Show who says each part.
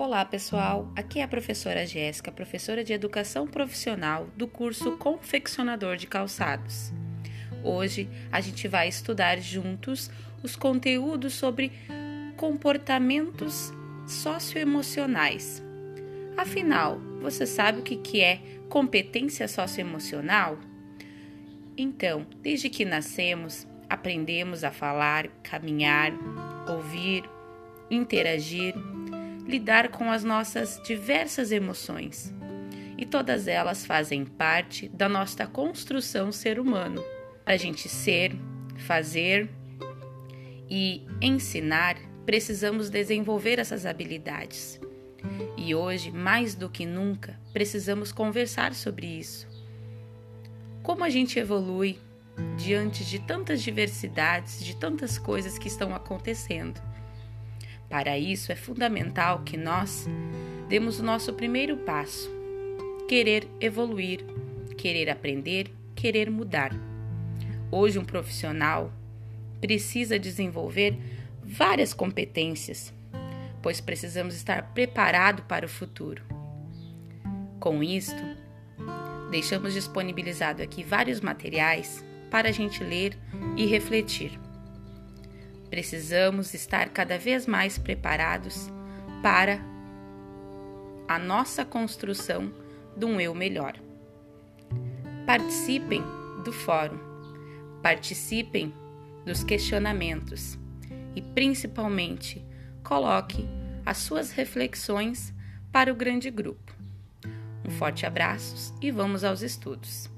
Speaker 1: Olá, pessoal. Aqui é a professora Jéssica, professora de Educação Profissional do curso Confeccionador de Calçados. Hoje a gente vai estudar juntos os conteúdos sobre comportamentos socioemocionais. Afinal, você sabe o que é competência socioemocional? Então, desde que nascemos, aprendemos a falar, caminhar, ouvir, interagir lidar com as nossas diversas emoções. E todas elas fazem parte da nossa construção ser humano. Para a gente ser, fazer e ensinar, precisamos desenvolver essas habilidades. E hoje, mais do que nunca, precisamos conversar sobre isso. Como a gente evolui diante de tantas diversidades, de tantas coisas que estão acontecendo. Para isso é fundamental que nós demos o nosso primeiro passo: querer evoluir, querer aprender, querer mudar. Hoje, um profissional precisa desenvolver várias competências, pois precisamos estar preparado para o futuro. Com isto, deixamos disponibilizado aqui vários materiais para a gente ler e refletir. Precisamos estar cada vez mais preparados para a nossa construção de um eu melhor. Participem do fórum, participem dos questionamentos e, principalmente, coloque as suas reflexões para o grande grupo. Um forte abraço e vamos aos estudos.